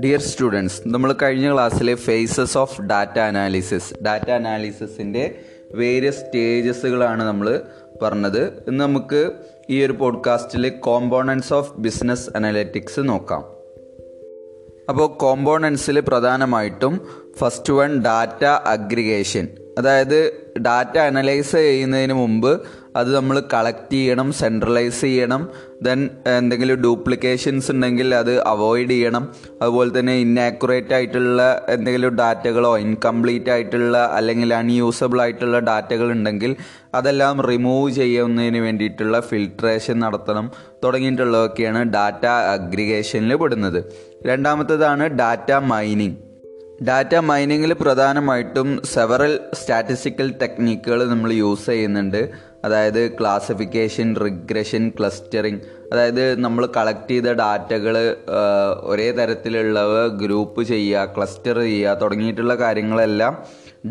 Dear students നമ്മൾ കഴിഞ്ഞ ക്ലാസ്സിലെ phases of data analysis data അനാലിസിസിന്റെ various സ്റ്റേജസുകളാണ് നമ്മൾ പറഞ്ഞത്. ഇന്ന് നമുക്ക് ഈ ഒരു പോഡ്കാസ്റ്റിൽ കോമ്പോണൻസ് ഓഫ് ബിസിനസ് അനാലിറ്റിക്സ് നോക്കാം. അപ്പോൾ കോമ്പോണൻസിൽ പ്രധാനമായിട്ടും ഫസ്റ്റ് വൺ ഡാറ്റ അഗ്രിഗേഷൻ അതായത് ഡാറ്റ അനലൈസ് ചെയ്യുന്നതിന് മുമ്പ് അത് നമ്മൾ കളക്ട് ചെയ്യണം സെൻട്രലൈസ് ചെയ്യണം ദെൻ എന്തെങ്കിലും ഡ്യൂപ്ലിക്കേഷൻസ് ഉണ്ടെങ്കിൽ അത് അവോയ്ഡ് ചെയ്യണം. അതുപോലെ തന്നെ ഇന്നാക്യുറേറ്റ് ആയിട്ടുള്ള എന്തെങ്കിലും ഡാറ്റകളോ ഇൻകംപ്ലീറ്റ് ആയിട്ടുള്ള അല്ലെങ്കിൽ അൺയൂസബിൾ ആയിട്ടുള്ള ഡാറ്റകൾ ഉണ്ടെങ്കിൽ അതെല്ലാം റിമൂവ് ചെയ്യുന്നതിന് വേണ്ടിയിട്ടുള്ള ഫിൽട്രേഷൻ നടത്തണം തുടങ്ങിയിട്ടുള്ളതൊക്കെയാണ് ഡാറ്റ അഗ്രിഗേഷനിൽ പെടുന്നത്. രണ്ടാമത്തേതാണ് ഡാറ്റ മൈനിങ് ഡാറ്റ മൈനിങ്ങിൽ പ്രധാനമായിട്ടും സെവറൽ സ്റ്റാറ്റിസ്റ്റിക്കൽ ടെക്നിക്കുകൾ നമ്മൾ യൂസ് ചെയ്യുന്നുണ്ട്. അതായത് ക്ലാസിഫിക്കേഷൻ റിഗ്രഷൻ ക്ലസ്റ്ററിങ് അതായത് നമ്മൾ കളക്ട് ചെയ്ത ഡാറ്റകൾ ഒരേ തരത്തിലുള്ളവ ഗ്രൂപ്പ് ചെയ്യുക ക്ലസ്റ്റർ ചെയ്യുക തുടങ്ങിയിട്ടുള്ള കാര്യങ്ങളെല്ലാം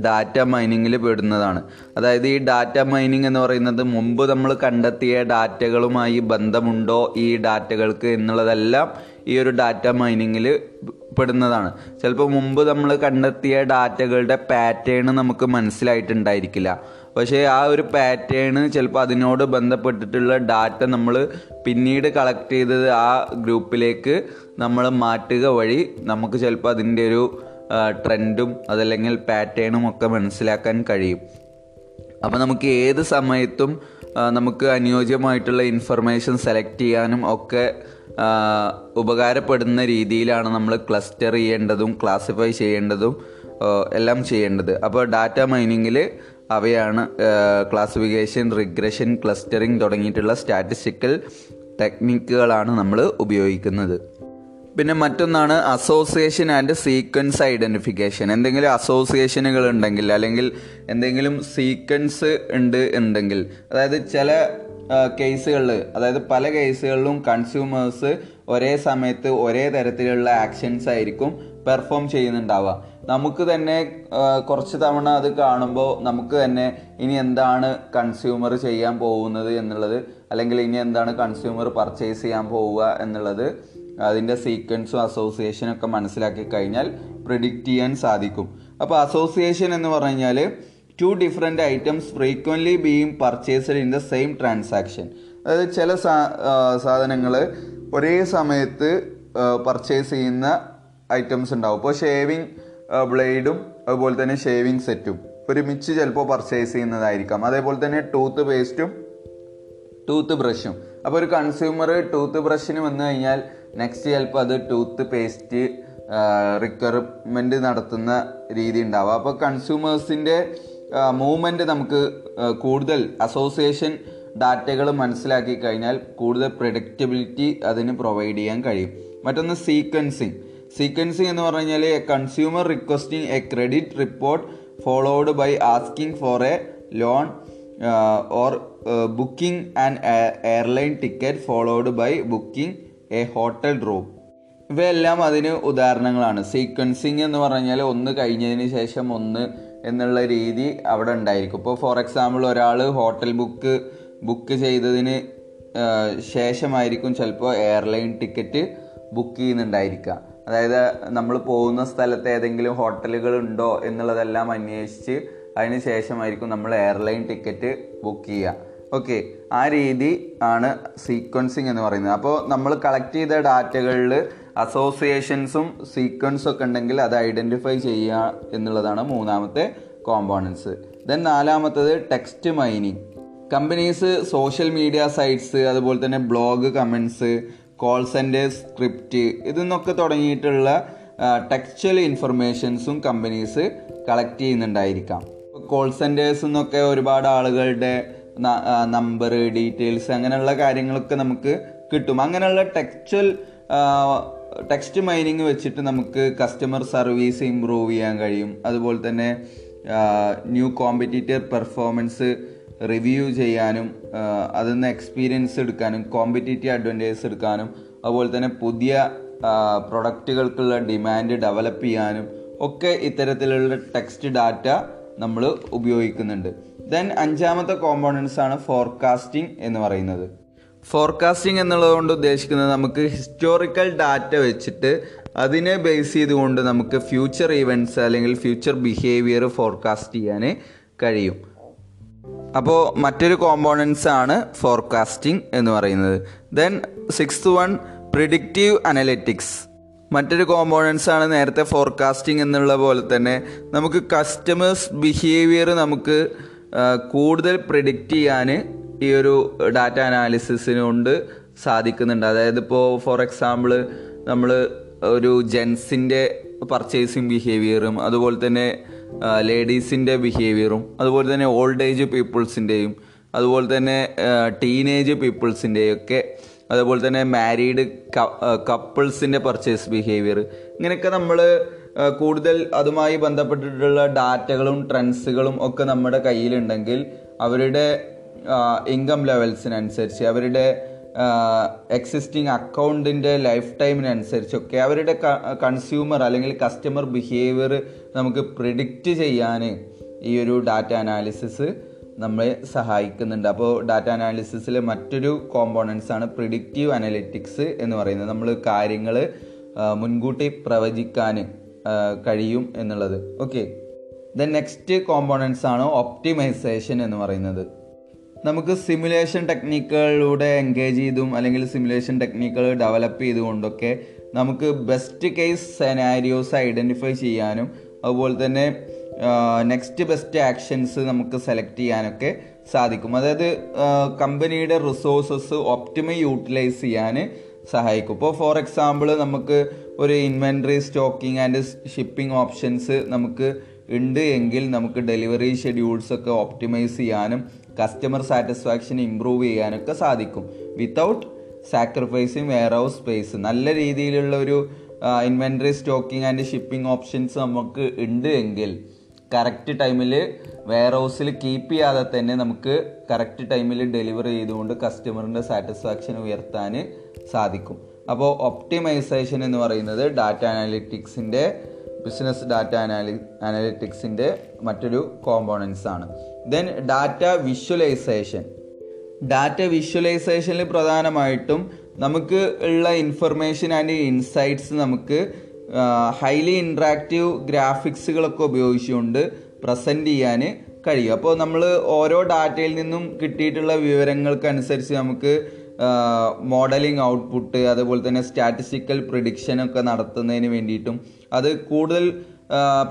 ഡാറ്റ മൈനിങ്ങിൽ പെടുന്നതാണ്. അതായത് ഈ ഡാറ്റ മൈനിങ് എന്ന് പറയുന്നത് മുമ്പ് നമ്മൾ കണ്ടെത്തിയ ഡാറ്റകളുമായി ബന്ധമുണ്ടോ ഈ ഡാറ്റകൾക്ക് എന്നുള്ളതെല്ലാം ഈ ഒരു ഡാറ്റ മൈനിങ്ങിൽ പെടുന്നതാണ്. ചിലപ്പോൾ മുമ്പ് നമ്മൾ കണ്ടെത്തിയ ഡാറ്റകളുടെ പാറ്റേൺ നമുക്ക് മനസ്സിലായിട്ടുണ്ടായിരിക്കില്ല. പക്ഷേ ആ ഒരു പാറ്റേൺ ചിലപ്പോൾ അതിനോട് ബന്ധപ്പെട്ടിട്ടുള്ള ഡാറ്റ നമ്മൾ പിന്നീട് കളക്ട് ചെയ്തത് ആ ഗ്രൂപ്പിലേക്ക് നമ്മൾ മാറ്റുക വഴി നമുക്ക് ചിലപ്പോൾ അതിന്റെ ഒരു ട്രെൻഡും അതല്ലെങ്കിൽ പാറ്റേണും ഒക്കെ മനസ്സിലാക്കാൻ കഴിയും. അപ്പോൾ നമുക്ക് ഏത് സമയത്തും നമുക്ക് അനുയോജ്യമായിട്ടുള്ള ഇൻഫർമേഷൻ സെലക്ട് ചെയ്യാനും ഒക്കെ ഉപകാരപ്പെടുന്ന രീതിയിലാണ് നമ്മൾ ക്ലസ്റ്റർ ചെയ്യേണ്ടതും ക്ലാസിഫൈ ചെയ്യേണ്ടതും എല്ലാം ചെയ്യേണ്ടത്. അപ്പോൾ ഡാറ്റ മൈനിങ്ങിൽ അവയാണ് ക്ലാസിഫിക്കേഷൻ റിഗ്രഷൻ ക്ലസ്റ്ററിംഗ് തുടങ്ങിയിട്ടുള്ള സ്റ്റാറ്റിസ്റ്റിക്കൽ ടെക്നിക്കുകളാണ് നമ്മൾ ഉപയോഗിക്കുന്നത്. പിന്നെ മറ്റൊന്നാണ് അസോസിയേഷൻ ആൻഡ് സീക്വൻസ് ഐഡന്റിഫിക്കേഷൻ എന്തെങ്കിലും അസോസിയേഷനുകൾ ഉണ്ടെങ്കിൽ അല്ലെങ്കിൽ എന്തെങ്കിലും സീക്വൻസ് ഉണ്ട് ഉണ്ടെങ്കിൽ അതായത് ചില കേസുകളിൽ അതായത് പല കേസുകളിലും കൺസ്യൂമേഴ്സ് ഒരേ സമയത്ത് ഒരേ തരത്തിലുള്ള ആക്ഷൻസ് ആയിരിക്കും പെർഫോം ചെയ്യുന്നുണ്ടാവുക. നമുക്ക് തന്നെ കുറച്ച് തവണ അത് കാണുമ്പോൾ നമുക്ക് തന്നെ ഇനി എന്താണ് കൺസ്യൂമർ ചെയ്യാൻ പോകുന്നത് എന്നുള്ളത് അല്ലെങ്കിൽ ഇനി എന്താണ് കൺസ്യൂമർ പർച്ചേസ് ചെയ്യാൻ പോവുക എന്നുള്ളത് അതിന്റെ സീക്വൻസും അസോസിയേഷനും ഒക്കെ മനസ്സിലാക്കി കഴിഞ്ഞാൽ പ്രിഡിക്റ്റ് ചെയ്യാൻ സാധിക്കും. അപ്പോൾ അസോസിയേഷൻ എന്ന് പറഞ്ഞു കഴിഞ്ഞാൽ two different items frequently being purchased in the same transaction അതായത് ചില സാധനങ്ങൾ ഒരേ സമയത്ത് പർച്ചേസ് ചെയ്യുന്ന ഐറ്റംസ് ഉണ്ടാവും. ഇപ്പോൾ ഷേവിങ് ബ്ലേഡും അതുപോലെ തന്നെ ഷേവിങ് സെറ്റും ഒരുമിച്ച് ചിലപ്പോൾ പർച്ചേസ് ചെയ്യുന്നതായിരിക്കാം. അതേപോലെ തന്നെ ടൂത്ത് പേസ്റ്റും ടൂത്ത് ബ്രഷും അപ്പോൾ ഒരു കൺസ്യൂമർ ടൂത്ത് ബ്രഷിന് വന്നു കഴിഞ്ഞാൽ നെക്സ്റ്റ് ചിലപ്പോൾ അത് ടൂത്ത് പേസ്റ്റ് റിക്വയർമെന്റ് നടത്തുന്ന രീതി ഉണ്ടാവുക അപ്പോൾ കൺസ്യൂമേഴ്സിന്റെ മൂവ്മെന്റ് നമുക്ക് കൂടുതൽ അസോസിയേഷൻ ഡാറ്റകൾ മനസ്സിലാക്കി കഴിഞ്ഞാൽ കൂടുതൽ പ്രൊഡക്റ്റബിലിറ്റി അതിന് പ്രൊവൈഡ് ചെയ്യാൻ കഴിയും. മറ്റൊന്ന് സീക്വൻസിങ് സീക്വൻസിങ് എന്ന് പറഞ്ഞു കഴിഞ്ഞാൽ a consumer requesting a credit report followed by asking for a loan or booking and airline ticket followed by booking a hotel room ഇവയെല്ലാം അതിന് ഉദാഹരണങ്ങളാണ്. സീക്വൻസിങ് എന്ന് പറഞ്ഞാൽ ഒന്ന് കഴിഞ്ഞതിന് ശേഷം ഒന്ന് എന്നുള്ള രീതി അവിടെ ഉണ്ടായിരിക്കും. ഇപ്പോൾ ഫോർ എക്സാമ്പിൾ ഒരാൾ ഹോട്ടൽ ബുക്ക് ബുക്ക് ചെയ്തതിന് ശേഷമായിരിക്കും ചിലപ്പോൾ എയർലൈൻ ടിക്കറ്റ് ബുക്ക് ചെയ്യുന്നുണ്ടായിരിക്കുക. അതായത് നമ്മൾ പോകുന്ന സ്ഥലത്ത് ഏതെങ്കിലും ഹോട്ടലുകൾ ഉണ്ടോ എന്നുള്ളതെല്ലാം അന്വേഷിച്ച് അതിന് ശേഷമായിരിക്കും നമ്മൾ എയർലൈൻ ടിക്കറ്റ് ബുക്ക് ചെയ്യുക. ഓക്കെ ആ രീതി ആണ് സീക്വൻസിങ് എന്ന് പറയുന്നത്. അപ്പോൾ നമ്മൾ കളക്ട് ചെയ്ത ഡാറ്റകളിൽ അസോസിയേഷൻസും സീക്വൻസും ഒക്കെ ഉണ്ടെങ്കിൽ അത് ഐഡന്റിഫൈ ചെയ്യുക എന്നുള്ളതാണ് മൂന്നാമത്തെ കോമ്പോണൻസ് ദെൻ നാലാമത്തത് text mining companies social media sites അതുപോലെ തന്നെ blog comments call centres script ഇതിന്നൊക്കെ തുടങ്ങിയിട്ടുള്ള ടെക്സ്റ്റൽ ഇൻഫർമേഷൻസും കമ്പനീസ് കളക്ട് ചെയ്യുന്നുണ്ടായിരിക്കാം. കോൾ സെന്റേഴ്സ് എന്നൊക്കെ ഒരുപാട് ആളുകളുടെ നമ്പർ ഡീറ്റെയിൽസ് അങ്ങനെയുള്ള കാര്യങ്ങളൊക്കെ നമുക്ക് കിട്ടും. അങ്ങനെയുള്ള ടെക്സ്റ്റൽ ടെക്സ്റ്റ് മൈനിങ് വെച്ചിട്ട് നമുക്ക് കസ്റ്റമർ സർവീസ് ഇമ്പ്രൂവ് ചെയ്യാൻ കഴിയും. അതുപോലെ തന്നെ ന്യൂ കോമ്പറ്റീറ്റർ പെർഫോമൻസ് റിവ്യൂ ചെയ്യാനും അതിൽ നിന്ന് എക്സ്പീരിയൻസ് എടുക്കാനും കോമ്പറ്റീറ്റീവ് അഡ്വാന്റേജസ് എടുക്കാനും അതുപോലെ തന്നെ പുതിയ പ്രൊഡക്റ്റുകൾക്കുള്ള ഡിമാൻഡ് ഡെവലപ്പ് ചെയ്യാനും ഒക്കെ ഇത്തരത്തിലുള്ള ടെക്സ്റ്റ് ഡാറ്റ നമ്മൾ ഉപയോഗിക്കുന്നുണ്ട്. ദെൻ അഞ്ചാമത്തെ കോമ്പോണൻസ് ആണ് ഫോർകാസ്റ്റിംഗ് എന്ന് പറയുന്നത്. ഫോർകാസ്റ്റിംഗ് എന്നുള്ളതുകൊണ്ട് ഉദ്ദേശിക്കുന്നത് നമുക്ക് ഹിസ്റ്റോറിക്കൽ ഡാറ്റ വെച്ചിട്ട് അതിനെ ബേസ് ചെയ്തുകൊണ്ട് നമുക്ക് ഫ്യൂച്ചർ ഈവന്റ്സ് അല്ലെങ്കിൽ ഫ്യൂച്ചർ ബിഹേവിയർ ഫോർകാസ്റ്റ് ചെയ്യാൻ കഴിയും. അപ്പോൾ മറ്റൊരു കോമ്പോണൻസ് ആണ് ഫോർകാസ്റ്റിംഗ് എന്ന് പറയുന്നത്. Then sixth one predictive analytics മറ്റൊരു കോമ്പോണൻസ് ആണ് നേരത്തെ ഫോർകാസ്റ്റിംഗ് എന്നുള്ള പോലെ തന്നെ. നമുക്ക് കസ്റ്റമേഴ്സ് ബിഹേവിയർ നമുക്ക് കൂടുതൽ പ്രിഡിക്റ്റ് ചെയ്യാൻ ഈ ഒരു ഡാറ്റ അനാലിസിസിനുകൊണ്ട് സാധിക്കുന്നുണ്ട്. അതായത് ഇപ്പോൾ ഫോർ എക്സാമ്പിൾ നമ്മൾ ഒരു ജെൻസിന്റെ പർച്ചേസിങ് ബിഹേവിയറും അതുപോലെ തന്നെ ലേഡീസിന്റെ ബിഹേവിയറും അതുപോലെ തന്നെ ഓൾഡ് ഏജ് പീപ്പിൾസിന്റെയും അതുപോലെ തന്നെ ടീനേജ് പീപ്പിൾസിന്റെയും ഒക്കെ അതുപോലെ തന്നെ മാരീഡ് കപ്പിൾസിന്റെ പർച്ചേസ് ബിഹേവിയർ ഇങ്ങനെയൊക്കെ നമ്മൾ കൂടുതൽ അതുമായി ബന്ധപ്പെട്ടിട്ടുള്ള ഡാറ്റകളും ട്രെൻഡ്സുകളും ഒക്കെ നമ്മുടെ കയ്യിലുണ്ടെങ്കിൽ അവരുടെ ഇൻകം ലെവൽസിനനുസരിച്ച് അവരുടെ എക്സിസ്റ്റിംഗ് അക്കൗണ്ടിന്റെ ലൈഫ് ടൈമിനനുസരിച്ചൊക്കെ അവരുടെ കൺസ്യൂമർ അല്ലെങ്കിൽ കസ്റ്റമർ ബിഹേവിയർ നമുക്ക് പ്രിഡിക്റ്റ് ചെയ്യാൻ ഈ ഒരു ഡാറ്റ അനാലിസിസ് നമ്മളെ സഹായിക്കുന്നുണ്ട്. അപ്പോൾ ഡാറ്റ അനാലിസിസിൽ മറ്റൊരു കോമ്പോണൻസ് ആണ് പ്രിഡിക്റ്റീവ് അനലിറ്റിക്സ് എന്ന് പറയുന്നത്. നമ്മൾ കാര്യങ്ങൾ മുൻകൂട്ടി പ്രവചിക്കാൻ കഴിയും എന്നുള്ളത്. ഓക്കെ ദ നെക്സ്റ്റ് കോമ്പോണൻസ് ആണ് ഒപ്റ്റിമൈസേഷൻ എന്ന് പറയുന്നത്. നമുക്ക് സിമുലേഷൻ ടെക്നിക്കുകളിലൂടെ എൻഗേജ് ചെയ്തും അല്ലെങ്കിൽ സിമുലേഷൻ ടെക്നിക്കുകൾ ഡെവലപ്പ് ചെയ്തുകൊണ്ടൊക്കെ നമുക്ക് ബെസ്റ്റ് കേസ് സെനാരിയോസ് ഐഡന്റിഫൈ ചെയ്യാനും അതുപോലെ തന്നെ നെക്സ്റ്റ് ബെസ്റ്റ് ആക്ഷൻസ് നമുക്ക് സെലക്ട് ചെയ്യാനൊക്കെ സാധിക്കും. അതായത് കമ്പനിയുടെ റിസോഴ്സസ് ഒപ്റ്റിമൈ യൂട്ടിലൈസ് ചെയ്യാൻ സഹായിക്കും. ഇപ്പോൾ ഫോർ എക്സാമ്പിൾ നമുക്ക് ഒരു inventory stocking and shipping options നമുക്ക് ഉണ്ട് എങ്കിൽ നമുക്ക് ഡെലിവറി ഷെഡ്യൂൾസ് ഒക്കെ ഒപ്റ്റിമൈസ് ചെയ്യാനും കസ്റ്റമർ സാറ്റിസ്ഫാക്ഷൻ ഇമ്പ്രൂവ് ചെയ്യാനൊക്കെ സാധിക്കും. Without sacrificing warehouse space നല്ല രീതിയിലുള്ള ഒരു inventory stocking and shipping options നമുക്ക് ഉണ്ട് എങ്കിൽ കറക്റ്റ് ടൈമിൽ വെയർ ഹൗസിൽ കീപ്പ് ചെയ്യാതെ തന്നെ നമുക്ക് കറക്റ്റ് ടൈമിൽ ഡെലിവറി ചെയ്തുകൊണ്ട് കസ്റ്റമറിന്റെ സാറ്റിസ്ഫാക്ഷൻ ഉയർത്താൻ സാധിക്കും. അപ്പോൾ ഒപ്റ്റിമൈസേഷൻ എന്ന് പറയുന്നത് ഡാറ്റ അനാലിറ്റിക്സിന്റെ ബിസിനസ് ഡാറ്റ അനാലി അനാലിറ്റിക്സിന്റെ മറ്റൊരു കോമ്പോണൻസ് ആണ്. ദെൻ ഡാറ്റ വിഷ്വലൈസേഷൻ ഡാറ്റ വിഷ്വലൈസേഷനിൽ പ്രധാനമായിട്ടും നമുക്ക് ഉള്ള ഇൻഫർമേഷൻ ആൻഡ് ഇൻസൈറ്റ്സ് നമുക്ക് ഹൈലി ഇൻട്രാക്റ്റീവ് ഗ്രാഫിക്സുകളൊക്കെ ഉപയോഗിച്ചുകൊണ്ട് പ്രസന്റ് ചെയ്യാൻ കഴിയും. അപ്പോൾ നമ്മൾ ഓരോ ഡാറ്റയിൽ നിന്നും കിട്ടിയിട്ടുള്ള വിവരങ്ങൾക്കനുസരിച്ച് നമുക്ക് മോഡലിംഗ് ഔട്ട്പുട്ട് അതുപോലെ തന്നെ സ്റ്റാറ്റിസ്റ്റിക്കൽ പ്രിഡിക്ഷൻ ഒക്കെ നടത്തുന്നതിന് വേണ്ടിയിട്ടും അത് കൂടുതൽ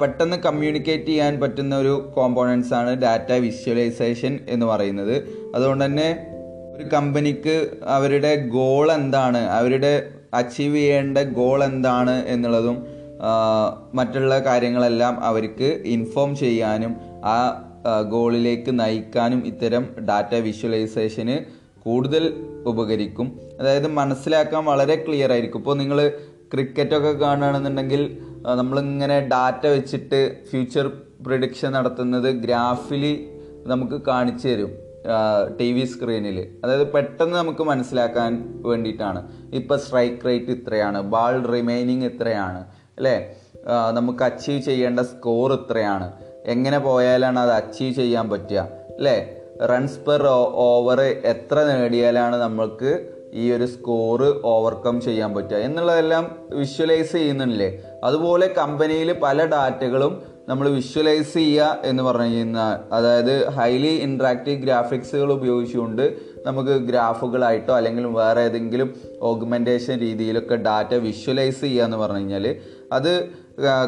പെട്ടെന്ന് കമ്മ്യൂണിക്കേറ്റ് ചെയ്യാൻ പറ്റുന്ന ഒരു കോമ്പോണൻസ് ആണ് ഡാറ്റ വിഷ്വലൈസേഷൻ എന്ന് പറയുന്നത്. അതുകൊണ്ട് തന്നെ ഒരു കമ്പനിക്ക് അവരുടെ ഗോൾ എന്താണ്? അവരുടെ അച്ചീവ് ചെയ്യേണ്ട ഗോൾ എന്താണ് എന്നുള്ളതും മറ്റുള്ള കാര്യങ്ങളെല്ലാം അവർക്ക് ഇൻഫോം ചെയ്യാനും ആ ഗോളിലേക്ക് നയിക്കാനും ഇത്തരം ഡാറ്റ വിഷ്വലൈസേഷന് കൂടുതൽ ഉപകരിക്കും. അതായത് മനസ്സിലാക്കാൻ വളരെ ക്ലിയർ ആയിരിക്കും. ഇപ്പോൾ നിങ്ങൾ ക്രിക്കറ്റൊക്കെ കാണുകയാണെന്നുണ്ടെങ്കിൽ നമ്മളിങ്ങനെ ഡാറ്റ വെച്ചിട്ട് ഫ്യൂച്ചർ പ്രിഡിക്ഷൻ നടത്തുന്നത് ഗ്രാഫിൽ നമുക്ക് കാണിച്ചു തരും. ടി വി സ്ക്രീനിൽ അതായത് പെട്ടെന്ന് നമുക്ക് മനസ്സിലാക്കാൻ വേണ്ടിയിട്ടാണ്. ഇപ്പം സ്ട്രൈക്ക് റേറ്റ് ഇത്രയാണ് ബാൾ റിമൈനിങ് ഇത്രയാണ് അല്ലേ? നമുക്ക് അച്ചീവ് ചെയ്യേണ്ട സ്കോർ ഇത്രയാണ്. എങ്ങനെ പോയാലാണ് അത് അച്ചീവ് ചെയ്യാൻ പറ്റുക അല്ലേ? റൺസ് പെർ ഓവർ എത്ര നേടിയാലാണ് നമ്മൾക്ക് ഈ ഒരു സ്കോറ് ഓവർകം ചെയ്യാൻ പറ്റുക എന്നുള്ളതെല്ലാം വിഷ്വലൈസ് ചെയ്യുന്നില്ലേ അതുപോലെ കമ്പനിയിൽ പല ഡാറ്റകളും നമ്മൾ വിഷ്വലൈസ് ചെയ്യുക എന്ന് പറഞ്ഞു കഴിഞ്ഞാൽ അതായത് ഹൈലി ഇൻട്രാക്റ്റീവ് ഗ്രാഫിക്സുകൾ ഉപയോഗിച്ചുകൊണ്ട് നമുക്ക് ഗ്രാഫുകളായിട്ടോ അല്ലെങ്കിൽ വേറെ ഏതെങ്കിലും ഓഗ്മെന്റേഷൻ രീതിയിലൊക്കെ ഡാറ്റ വിഷ്വലൈസ് ചെയ്യുക എന്ന് പറഞ്ഞു കഴിഞ്ഞാൽ അത്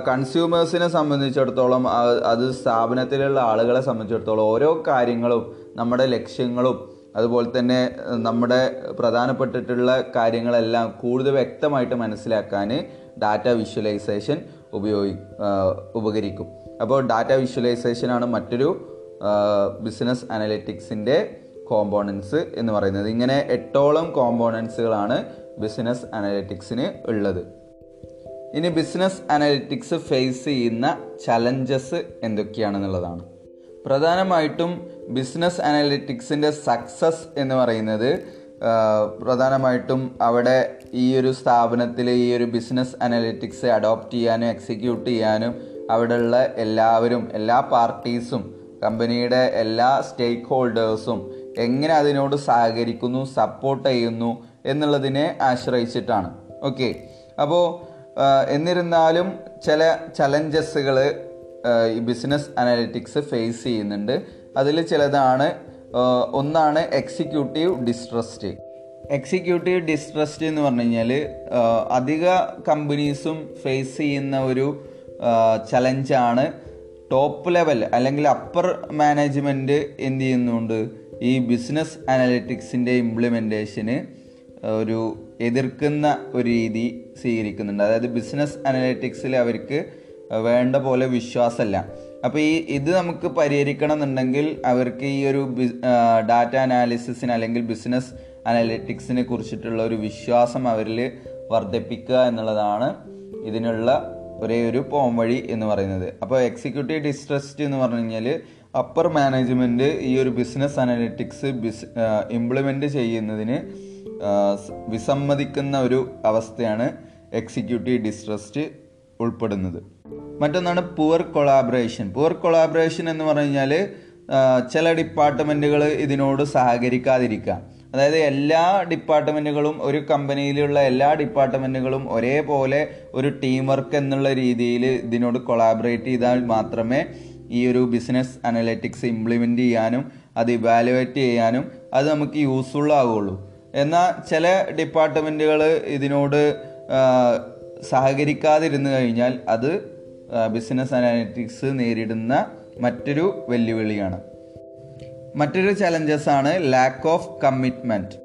കൺസ്യൂമേഴ്സിനെ സംബന്ധിച്ചിടത്തോളം അത് സ്ഥാപനത്തിലുള്ള ആളുകളെ സംബന്ധിച്ചിടത്തോളം ഓരോ കാര്യങ്ങളും നമ്മുടെ ലക്ഷ്യങ്ങളും അതുപോലെ തന്നെ നമ്മുടെ പ്രധാനപ്പെട്ടിട്ടുള്ള കാര്യങ്ങളെല്ലാം കൂടുതൽ വ്യക്തമായിട്ട് മനസ്സിലാക്കാൻ ഡാറ്റ വിഷ്വലൈസേഷൻ ഉപയോഗി ഉപകരിക്കും. അപ്പോൾ ഡാറ്റ വിഷ്വലൈസേഷനാണ് മറ്റൊരു ബിസിനസ് അനലിറ്റിക്സിന്റെ കോമ്പോണൻസ് എന്ന് പറയുന്നത്. ഇങ്ങനെ എട്ടോളം കോമ്പോണൻസുകളാണ് ബിസിനസ് അനലിറ്റിക്സിന് ഉള്ളത്. ഇനി ബിസിനസ് അനലിറ്റിക്സ് ഫേസ് ചെയ്യുന്ന ചലഞ്ചസ് എന്തൊക്കെയാണെന്നുള്ളതാണ്. പ്രധാനമായിട്ടും ബിസിനസ് അനലിറ്റിക്സിന്റെ സക്സസ് എന്ന് പറയുന്നത് പ്രധാനമായിട്ടും അവിടെ ഈ ഒരു സ്ഥാപനത്തിൽ ഈ ഒരു ബിസിനസ് അനലിറ്റിക്സ് അഡോപ്റ്റ് ചെയ്യാനും എക്സിക്യൂട്ട് ചെയ്യാനും അവിടെയുള്ള എല്ലാവരും എല്ലാ പാർട്ടീസും കമ്പനിയുടെ എല്ലാ സ്റ്റേക്ക് ഹോൾഡേഴ്സും എങ്ങനെ അതിനോട് സഹകരിക്കുന്നു സപ്പോർട്ട് ചെയ്യുന്നു എന്നുള്ളതിനെ ആശ്രയിച്ചിട്ടാണ്. ഓക്കെ അപ്പോൾ എന്നിരുന്നാലും ചില ചലഞ്ചസുകൾ ഈ ബിസിനസ് അനലിറ്റിക്സ് ഫേസ് ചെയ്യുന്നുണ്ട്. അതിൽ ചിലതാണ് ഒന്നാണ് എക്സിക്യൂട്ടീവ് ഡിസ്ട്രസ്റ്റ് എക്സിക്യൂട്ടീവ് ഡിസ്ട്രസ്റ്റ് എന്ന് പറഞ്ഞു കഴിഞ്ഞാൽ അധിക കമ്പനീസും ഫേസ് ചെയ്യുന്ന ഒരു ചലഞ്ചാണ് ടോപ്പ് ലെവൽ അല്ലെങ്കിൽ അപ്പർ മാനേജ്മെന്റ് എന്ത് ചെയ്യുന്നുണ്ട്? ഈ ബിസിനസ് അനാലിറ്റിക്സിന്റെ ഇംപ്ലിമെന്റേഷന് ഒരു എതിർക്കുന്ന ഒരു രീതി സ്വീകരിക്കുന്നുണ്ട്. അതായത് ബിസിനസ് അനലിറ്റിക്സിൽ അവർക്ക് വേണ്ട പോലെ വിശ്വാസമല്ല. അപ്പോൾ ഈ ഇത് നമുക്ക് പരിഹരിക്കണം എന്നുണ്ടെങ്കിൽ അവർക്ക് ഈ ഒരു ഡാറ്റ അനാലിസിസിന് അല്ലെങ്കിൽ ബിസിനസ് അനാലിറ്റിക്സിനെ കുറിച്ചിട്ടുള്ള ഒരു വിശ്വാസം അവരിൽ വർദ്ധിപ്പിക്കുക എന്നുള്ളതാണ് ഇതിനുള്ള ഒരേ ഒരു പോം വഴി എന്ന് പറയുന്നത്. അപ്പോൾ എക്സിക്യൂട്ടീവ് ഡിസ്ട്രസ്റ്റ് എന്ന് പറഞ്ഞു കഴിഞ്ഞാൽ അപ്പർ മാനേജ്മെന്റ് ഈ ഒരു ബിസിനസ് അനാലിറ്റിക്സ് ബിസ് ഇംപ്ലിമെന്റ് ചെയ്യുന്നതിന് വിസമ്മതിക്കുന്ന ഒരു അവസ്ഥയാണ് എക്സിക്യൂട്ടീവ് ഡിസ്ട്രസ്റ്റ് ഉൾപ്പെടുന്നത്. മറ്റൊന്നാണ് പുവർ കൊളാബറേഷൻ പുവർ കൊളാബറേഷൻ എന്ന് പറഞ്ഞു കഴിഞ്ഞാൽ ചില ഡിപ്പാർട്ട്മെന്റുകൾ ഇതിനോട് സഹകരിക്കാതിരിക്കുക. അതായത് എല്ലാ ഡിപ്പാർട്ട്മെന്റുകളും ഒരു കമ്പനിയിലുള്ള എല്ലാ ഡിപ്പാർട്ട്മെന്റുകളും ഒരേപോലെ ഒരു ടീം വർക്ക് എന്നുള്ള രീതിയിൽ ഇതിനോട് കൊളാബറേറ്റ് ചെയ്താൽ മാത്രമേ ഈ ഒരു ബിസിനസ് അനലറ്റിക്സ് ഇംപ്ലിമെന്റ് ചെയ്യാനും അത് ഇവാലുവേറ്റ് ചെയ്യാനും അത് നമുക്ക് യൂസ്ഫുൾ ആവുകയുള്ളൂ എന്നാൽ ചില ഡിപ്പാർട്ട്മെന്റുകൾ ഇതിനോട് സഹകരിക്കാതിരുന്നു കഴിഞ്ഞാൽ അത് ബിസിനസ് അനാലിറ്റിക്സ് നേരിടുന്ന മറ്റൊരു വെല്ലുവിളിയാണ്. മറ്റൊരു ചലഞ്ചസ് ആണ് lack of commitment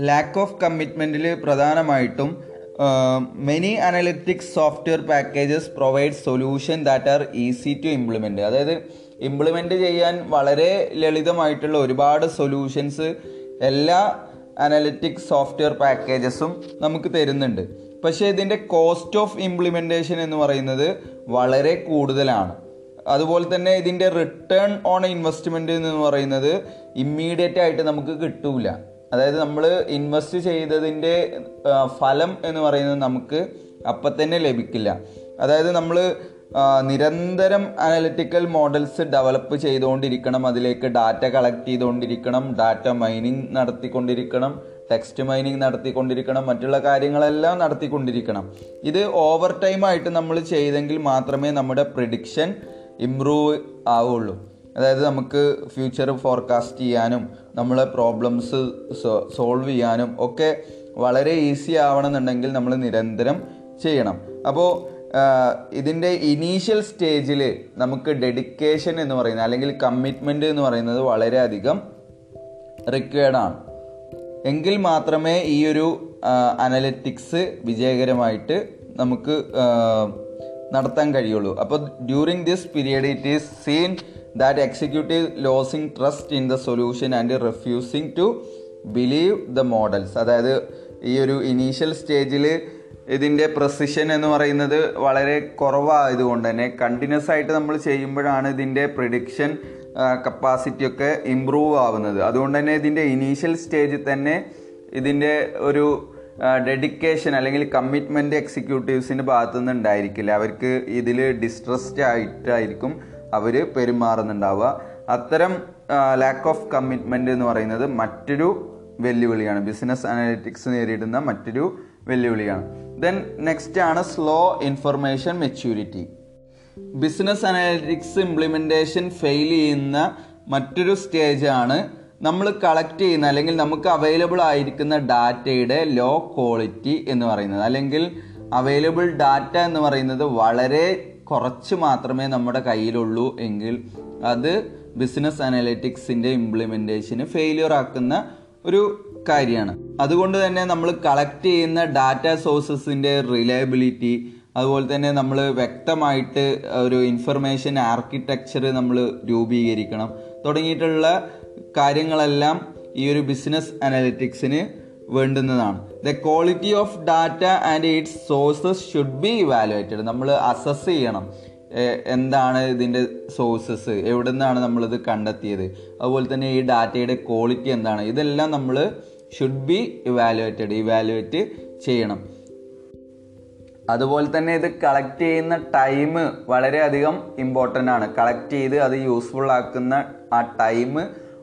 lack of കമ്മിറ്റ്മെന്റിൽ പ്രധാനമായിട്ടും many analytics software packages provide solution that are easy to implement അതായത് ഇംപ്ലിമെന്റ് ചെയ്യാൻ വളരെ ലളിതമായിട്ടുള്ള ഒരുപാട് സൊല്യൂഷൻസ് എല്ലാ അനലിറ്റിക്സ് സോഫ്റ്റ്വെയർ പാക്കേജസും നമുക്ക് തരുന്നുണ്ട്. പക്ഷേ ഇതിന്റെ കോസ്റ്റ് ഓഫ് ഇംപ്ലിമെന്റേഷൻ എന്ന് പറയുന്നത് വളരെ കൂടുതലാണ്. അതുപോലെ തന്നെ ഇതിന്റെ റിട്ടേൺ ഓൺ ഇൻവെസ്റ്റ്മെന്റ് എന്ന് പറയുന്നത് ഇമ്മീഡിയറ്റ് ആയിട്ട് നമുക്ക് കിട്ടൂല. അതായത് നമ്മൾ ഇൻവെസ്റ്റ് ചെയ്തതിന്റെ ഫലം എന്ന് പറയുന്നത് നമുക്ക് അപ്പം തന്നെ ലഭിക്കില്ല. അതായത് നമ്മൾ നിരന്തരം അനലിറ്റിക്കൽ മോഡൽസ് ഡെവലപ്പ് ചെയ്തുകൊണ്ടിരിക്കണം അതിലേക്ക് ഡാറ്റ കളക്ട് ചെയ്തുകൊണ്ടിരിക്കണം ഡാറ്റ മൈനിങ് നടത്തിക്കൊണ്ടിരിക്കണം ടെക്സ്റ്റ് മൈനിങ് നടത്തിക്കൊണ്ടിരിക്കണം മറ്റുള്ള കാര്യങ്ങളെല്ലാം നടത്തിക്കൊണ്ടിരിക്കണം. ഇത് ഓവർ ടൈം ആയിട്ട് നമ്മൾ ചെയ്തെങ്കിൽ മാത്രമേ നമ്മുടെ പ്രിഡിക്ഷൻ ഇമ്പ്രൂവ് ആവുള്ളൂ. അതായത് നമുക്ക് ഫ്യൂച്ചർ ഫോർകാസ്റ്റ് ചെയ്യാനും നമ്മളെ പ്രോബ്ലംസ് സോൾവ് ചെയ്യാനും ഒക്കെ വളരെ ഈസി ആവണമെന്നുണ്ടെങ്കിൽ നമ്മൾ നിരന്തരം ചെയ്യണം. അപ്പോൾ ഇതിന്റെ ഇനീഷ്യൽ സ്റ്റേജിൽ നമുക്ക് ഡെഡിക്കേഷൻ എന്ന് പറയുന്നത് അല്ലെങ്കിൽ കമ്മിറ്റ്മെന്റ് എന്ന് പറയുന്നത് വളരെയധികം റിക്വയർഡ് ആണ്. എങ്കിൽ മാത്രമേ ഈ ഒരു അനലറ്റിക്സ് വിജയകരമായിട്ട് നമുക്ക് നടത്താൻ കഴിയുള്ളൂ. അപ്പോൾ during this period it is seen that executive losing trust in the solution and refusing to believe the models അതായത് ഈ ഒരു ഇനീഷ്യൽ സ്റ്റേജിൽ ഇതിന്റെ പ്രസിഷൻ എന്ന് പറയുന്നത് വളരെ കുറവായതുകൊണ്ട് തന്നെ കണ്ടിന്യൂസ് ആയിട്ട് നമ്മൾ ചെയ്യുമ്പോഴാണ് ഇതിന്റെ പ്രിഡിക്ഷൻ കപ്പാസിറ്റി ഒക്കെ ഇമ്പ്രൂവ് ആവുന്നത്. അതുകൊണ്ട് തന്നെ ഇതിന്റെ ഇനീഷ്യൽ സ്റ്റേജിൽ തന്നെ ഇതിന്റെ ഒരു ഡെഡിക്കേഷൻ അല്ലെങ്കിൽ കമ്മിറ്റ്മെന്റ് എക്സിക്യൂട്ടീവ്സിന്റെ ഭാഗത്തുനിന്ന് ഉണ്ടായിരിക്കില്ല. അവർക്ക് ഇതിൽ ഡിസ്ട്രസ്ഡ് ആയിട്ടായിരിക്കും അവർ പെരുമാറുന്നുണ്ടാവുക. അത്തരം ലാക്ക് ഓഫ് കമ്മിറ്റ്മെന്റ് എന്ന് പറയുന്നത് മറ്റൊരു വെല്ലുവിളിയാണ്. ബിസിനസ് അനാലിറ്റിക്സ് നേരിടുന്ന മറ്റൊരു വെല്ലുവിളിയാണ്. ദെൻ നെക്സ്റ്റ് ആണ് slow information maturity business analytics implementation fail ചെയ്യുന്ന മറ്റൊരു സ്റ്റേജാണ് നമ്മൾ കളക്ട് ചെയ്യുന്ന അല്ലെങ്കിൽ നമുക്ക് അവൈലബിൾ ആയിരിക്കുന്ന ഡാറ്റയുടെ ലോ ക്വാളിറ്റി എന്ന് പറയുന്നത്. അല്ലെങ്കിൽ അവൈലബിൾ ഡാറ്റ എന്ന് പറയുന്നത് വളരെ കുറച്ച് മാത്രമേ നമ്മുടെ കയ്യിലുള്ളൂ എങ്കിൽ അത് ബിസിനസ് അനാലിറ്റിക്സിന്റെ ഇംപ്ലിമെന്റേഷന് ഫെയിലിയർ ആക്കുന്ന ഒരു കാര്യമാണ്. അതുകൊണ്ട് തന്നെ നമ്മൾ കളക്ട് ചെയ്യുന്ന ഡാറ്റ സോഴ്സസിന്റെ റിലയബിലിറ്റി അതുപോലെ തന്നെ നമ്മൾ വ്യക്തമായിട്ട് ഒരു ഇൻഫർമേഷൻ ആർക്കിടെക്ചർ നമ്മൾ രൂപീകരിക്കണം. തുടങ്ങിയിട്ടുള്ള കാര്യങ്ങളെല്ലാം ഈ ഒരു ബിസിനസ് അനാലിറ്റിക്സിന് വേണ്ടുന്നതാണ്. The quality of data and its sources should be evaluated നമ്മൾ അസസ് ചെയ്യണം. എന്താണ് ഇതിന്റെ സോഴ്സസ് എവിടെ നിന്നാണ് നമ്മളിത് കണ്ടെത്തിയത്? അതുപോലെ തന്നെ ഈ ഡാറ്റയുടെ ക്വാളിറ്റി എന്താണ്? ഇതെല്ലാം നമ്മൾ ഷുഡ് ബി ഇവാലുവേറ്റഡ് ഇവാലുവേറ്റ് ചെയ്യണം. അതുപോലെ തന്നെ ഇത് കളക്ട് ചെയ്യുന്ന ടൈം വളരെയധികം ഇമ്പോർട്ടന്റ് ആണ്. കളക്ട് ചെയ്ത് അത് യൂസ്ഫുൾ ആക്കുന്ന ആ ടൈം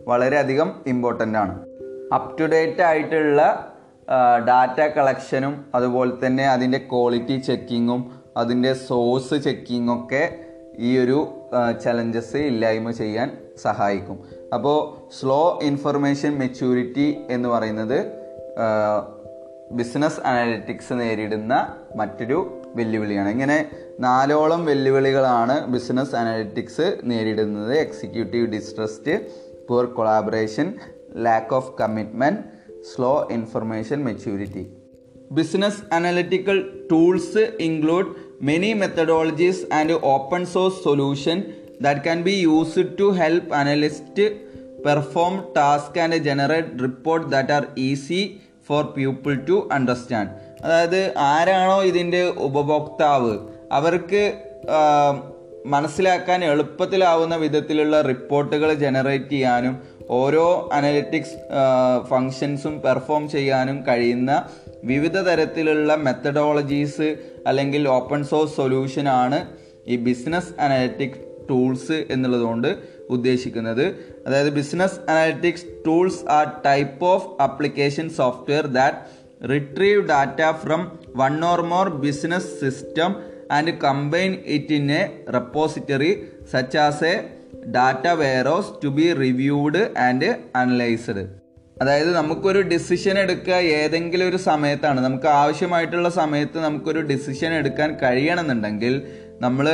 വളരെയധികം ഇമ്പോർട്ടന്റ് ആണ്. അപ് ടു ഡേറ്റ് ആയിട്ടുള്ള ഡാറ്റ കളക്ഷനും അതുപോലെ തന്നെ അതിന്റെ ക്വാളിറ്റി ചെക്കിങ്ങും അതിന്റെ സോഴ്സ് ചെക്കിങ്ങും ഒക്കെ ഈ ഒരു ചലഞ്ചസ് ഇല്ലായ്മ ചെയ്യാൻ സഹായിക്കും. അപ്പോൾ സ്ലോ ഇൻഫർമേഷൻ മെച്യൂരിറ്റി എന്ന് പറയുന്നത് ബിസിനസ് അനാലിറ്റിക്സ് നേരിടുന്ന മറ്റൊരു വെല്ലുവിളിയാണ്. ഇങ്ങനെ നാലോളം വെല്ലുവിളികളാണ് ബിസിനസ് അനലിറ്റിക്സ് നേരിടുന്നത്. Executive distrust poor collaboration lack of commitment slow information maturity business analytical tools include many methodologies and open source solution that can be used to help analyst perform task and generate report that are easy for people to understand അതായത് ആരാണോ ഇതിന്റെ ഉപഭോക്താവ് അവർക്ക് മനസ്സിലാക്കാൻ എളുപ്പത്തിലാവുന്ന വിധത്തിലുള്ള റിപ്പോർട്ടുകൾ generate ചെയ്യാനും ഓരോ അനലിറ്റിക്സ് ഫങ്ഷൻസും പെർഫോം ചെയ്യാനും കഴിയുന്ന വിവിധ തരത്തിലുള്ള മെത്തഡോളജീസ് അല്ലെങ്കിൽ ഓപ്പൺ സോഴ്സ് സൊല്യൂഷൻ ആണ് ഈ ബിസിനസ് അനലിറ്റിക്സ് ടൂൾസ് എന്നുള്ളതുകൊണ്ട് ഉദ്ദേശിക്കുന്നത്. അതായത് business analytics tools are type of application software that retrieve data from one or more business system and combine it in a repository such as a data warehouse to be reviewed and analysed അതായത് നമുക്കൊരു decision എടുക്കുക ഏതെങ്കിലും ഒരു സമയത്താണ്. നമുക്ക് ആവശ്യമായിട്ടുള്ള സമയത്ത് നമുക്കൊരു ഡിസിഷൻ എടുക്കാൻ കഴിയണമെന്നുണ്ടെങ്കിൽ നമ്മൾ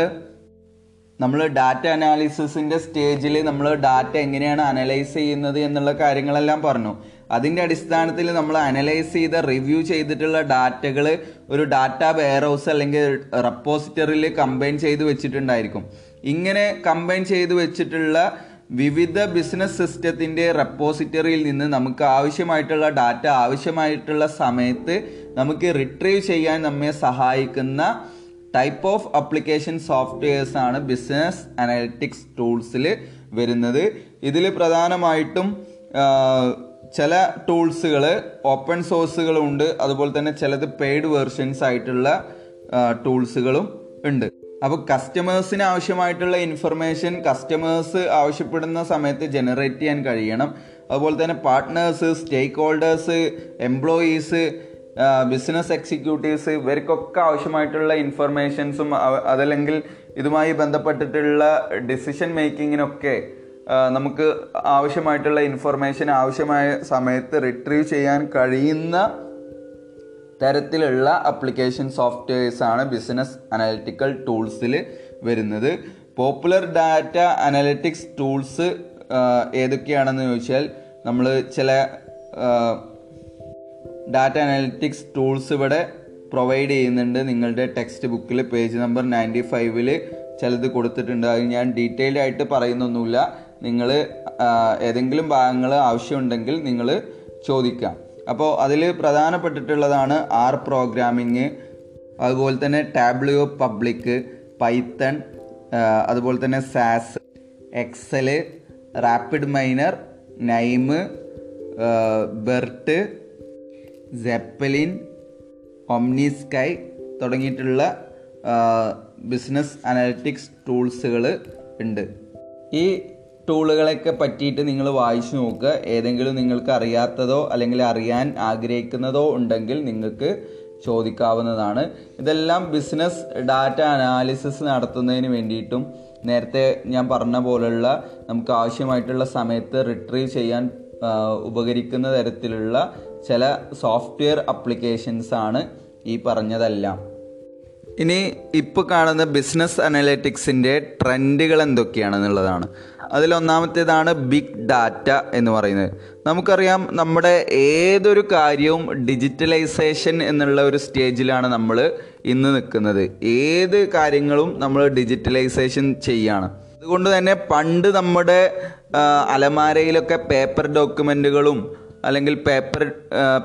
നമ്മൾ ഡാറ്റ അനാലിസിസിന്റെ സ്റ്റേജിൽ നമ്മൾ ഡാറ്റ എങ്ങനെയാണ് അനലൈസ് ചെയ്യുന്നത് എന്നുള്ള കാര്യങ്ങളെല്ലാം പറഞ്ഞു. അതിന്റെ അടിസ്ഥാനത്തിൽ നമ്മൾ അനലൈസ് ചെയ്ത റിവ്യൂ ചെയ്തിട്ടുള്ള ഡാറ്റകൾ ഒരു ഡാറ്റ വെയർഹൗസ് അല്ലെങ്കിൽ റെപ്പോസിറ്ററിൽ കമ്പൈൻ ചെയ്ത് വെച്ചിട്ടുണ്ടായിരിക്കും. ഇങ്ങനെ കമ്പൈൻ ചെയ്ത് വെച്ചിട്ടുള്ള വിവിധ ബിസിനസ് സിസ്റ്റത്തിന്റെ റെപ്പോസിറ്ററിയിൽ നിന്ന് നമുക്ക് ആവശ്യമായിട്ടുള്ള ഡാറ്റ ആവശ്യമായിട്ടുള്ള സമയത്ത് നമുക്ക് റിട്രീവ് ചെയ്യാൻ നമ്മെ സഹായിക്കുന്ന ടൈപ്പ് ഓഫ് അപ്ലിക്കേഷൻ സോഫ്റ്റ്വെയർസ് ആണ് ബിസിനസ് അനലിറ്റിക്സ് ടൂൾസിൽ വരുന്നത്. ഇതിൽ പ്രധാനമായിട്ടും ചില ടൂൾസുകൾ ഓപ്പൺ സോഴ്സുകളുണ്ട് അതുപോലെ തന്നെ ചിലത് പെയ്ഡ് വേർഷൻസ് ആയിട്ടുള്ള ടൂൾസുകളും ഉണ്ട്. അപ്പോൾ കസ്റ്റമേഴ്സിന് ആവശ്യമായിട്ടുള്ള ഇൻഫർമേഷൻ കസ്റ്റമേഴ്സ് ആവശ്യപ്പെടുന്ന സമയത്ത് ജനറേറ്റ് ചെയ്യാൻ കഴിയണം. അതുപോലെ തന്നെ partners stakeholders employees business executives ഇവർക്കൊക്കെ ആവശ്യമായിട്ടുള്ള ഇൻഫർമേഷൻസും അതല്ലെങ്കിൽ ഇതുമായി ബന്ധപ്പെട്ടിട്ടുള്ള ഡിസിഷൻ മേക്കിങ്ങിനൊക്കെ നമുക്ക് ആവശ്യമായിട്ടുള്ള ഇൻഫർമേഷൻ ആവശ്യമായ സമയത്ത് റിട്രീവ് ചെയ്യാൻ കഴിയുന്ന തരത്തിലുള്ള അപ്ലിക്കേഷൻ സോഫ്റ്റ്വെയർസ് ആണ് ബിസിനസ് അനലിറ്റിക്കൽ ടൂൾസിൽ വരുന്നത്. പോപ്പുലർ ഡാറ്റ അനലിറ്റിക്സ് ടൂൾസ് ഏതൊക്കെയാണെന്ന് ചോദിച്ചാൽ നമ്മൾ ചില ഡാറ്റ അനലിറ്റിക്സ് ടൂൾസ് ഇവിടെ പ്രൊവൈഡ് ചെയ്യുന്നുണ്ട്. നിങ്ങളുടെ ടെക്സ്റ്റ് ബുക്കിൽ പേജ് നമ്പർ നയന്റി ഫൈവിൽ ചിലത് കൊടുത്തിട്ടുണ്ട്. അത് ഞാൻ ഡീറ്റെയിൽഡ് ആയിട്ട് പറയുന്നൊന്നുമില്ല. നിങ്ങൾ ഏതെങ്കിലും ഭാഗങ്ങൾ ആവശ്യമുണ്ടെങ്കിൽ നിങ്ങൾ ചോദിക്കാം. അപ്പോൾ അതിൽ പ്രധാനപ്പെട്ടിട്ടുള്ളതാണ് ആർ പ്രോഗ്രാമിങ് അതുപോലെ തന്നെ ടാബ്ലിയോ പബ്ലിക് പൈത്തൺ അതുപോലെ തന്നെ SAS Excel RapidMiner KNIME BIRT Zeppelin OmniSci തുടങ്ങിയിട്ടുള്ള ബിസിനസ് അനലിറ്റിക്സ് ടൂൾസുകൾ ഉണ്ട്. ഈ ടൂളുകളൊക്കെ പറ്റിയിട്ട് നിങ്ങൾ വായിച്ചു നോക്കുക. ഏതെങ്കിലും നിങ്ങൾക്ക് അറിയാത്തതോ അല്ലെങ്കിൽ അറിയാൻ ആഗ്രഹിക്കുന്നതോ ഉണ്ടെങ്കിൽ നിങ്ങൾക്ക് ചോദിക്കാവുന്നതാണ്. ഇതെല്ലാം ബിസിനസ് ഡാറ്റ അനാലിസിസ് നടത്തുന്നതിന് വേണ്ടിയിട്ടും നേരത്തെ ഞാൻ പറഞ്ഞ പോലുള്ള നമുക്ക് ആവശ്യമായിട്ടുള്ള സമയത്ത് റിട്രീവ് ചെയ്യാൻ ഉപകരിക്കുന്ന തരത്തിലുള്ള ചില സോഫ്റ്റ്വെയർ അപ്ലിക്കേഷൻസ് ആണ് ഈ പറഞ്ഞതെല്ലാം. ഇനി ഇപ്പോൾ കാണുന്ന ബിസിനസ് അനലിറ്റിക്സിന്റെ ട്രെൻഡുകൾ എന്തൊക്കെയാണെന്നുള്ളതാണ്. അതിലൊന്നാമത്തേതാണ് ബിഗ് ഡാറ്റ എന്ന് പറയുന്നത്. നമുക്കറിയാം നമ്മുടെ ഏതൊരു കാര്യവും ഡിജിറ്റലൈസേഷൻ എന്നുള്ള ഒരു സ്റ്റേജിലാണ് നമ്മൾ ഇന്ന് നിൽക്കുന്നത്. ഏത് കാര്യങ്ങളും നമ്മൾ ഡിജിറ്റലൈസേഷൻ ചെയ്യാണ്. അതുകൊണ്ട് തന്നെ പണ്ട് നമ്മുടെ അലമാരയിലൊക്കെ പേപ്പർ ഡോക്യുമെന്റുകളും അല്ലെങ്കിൽ പേപ്പർ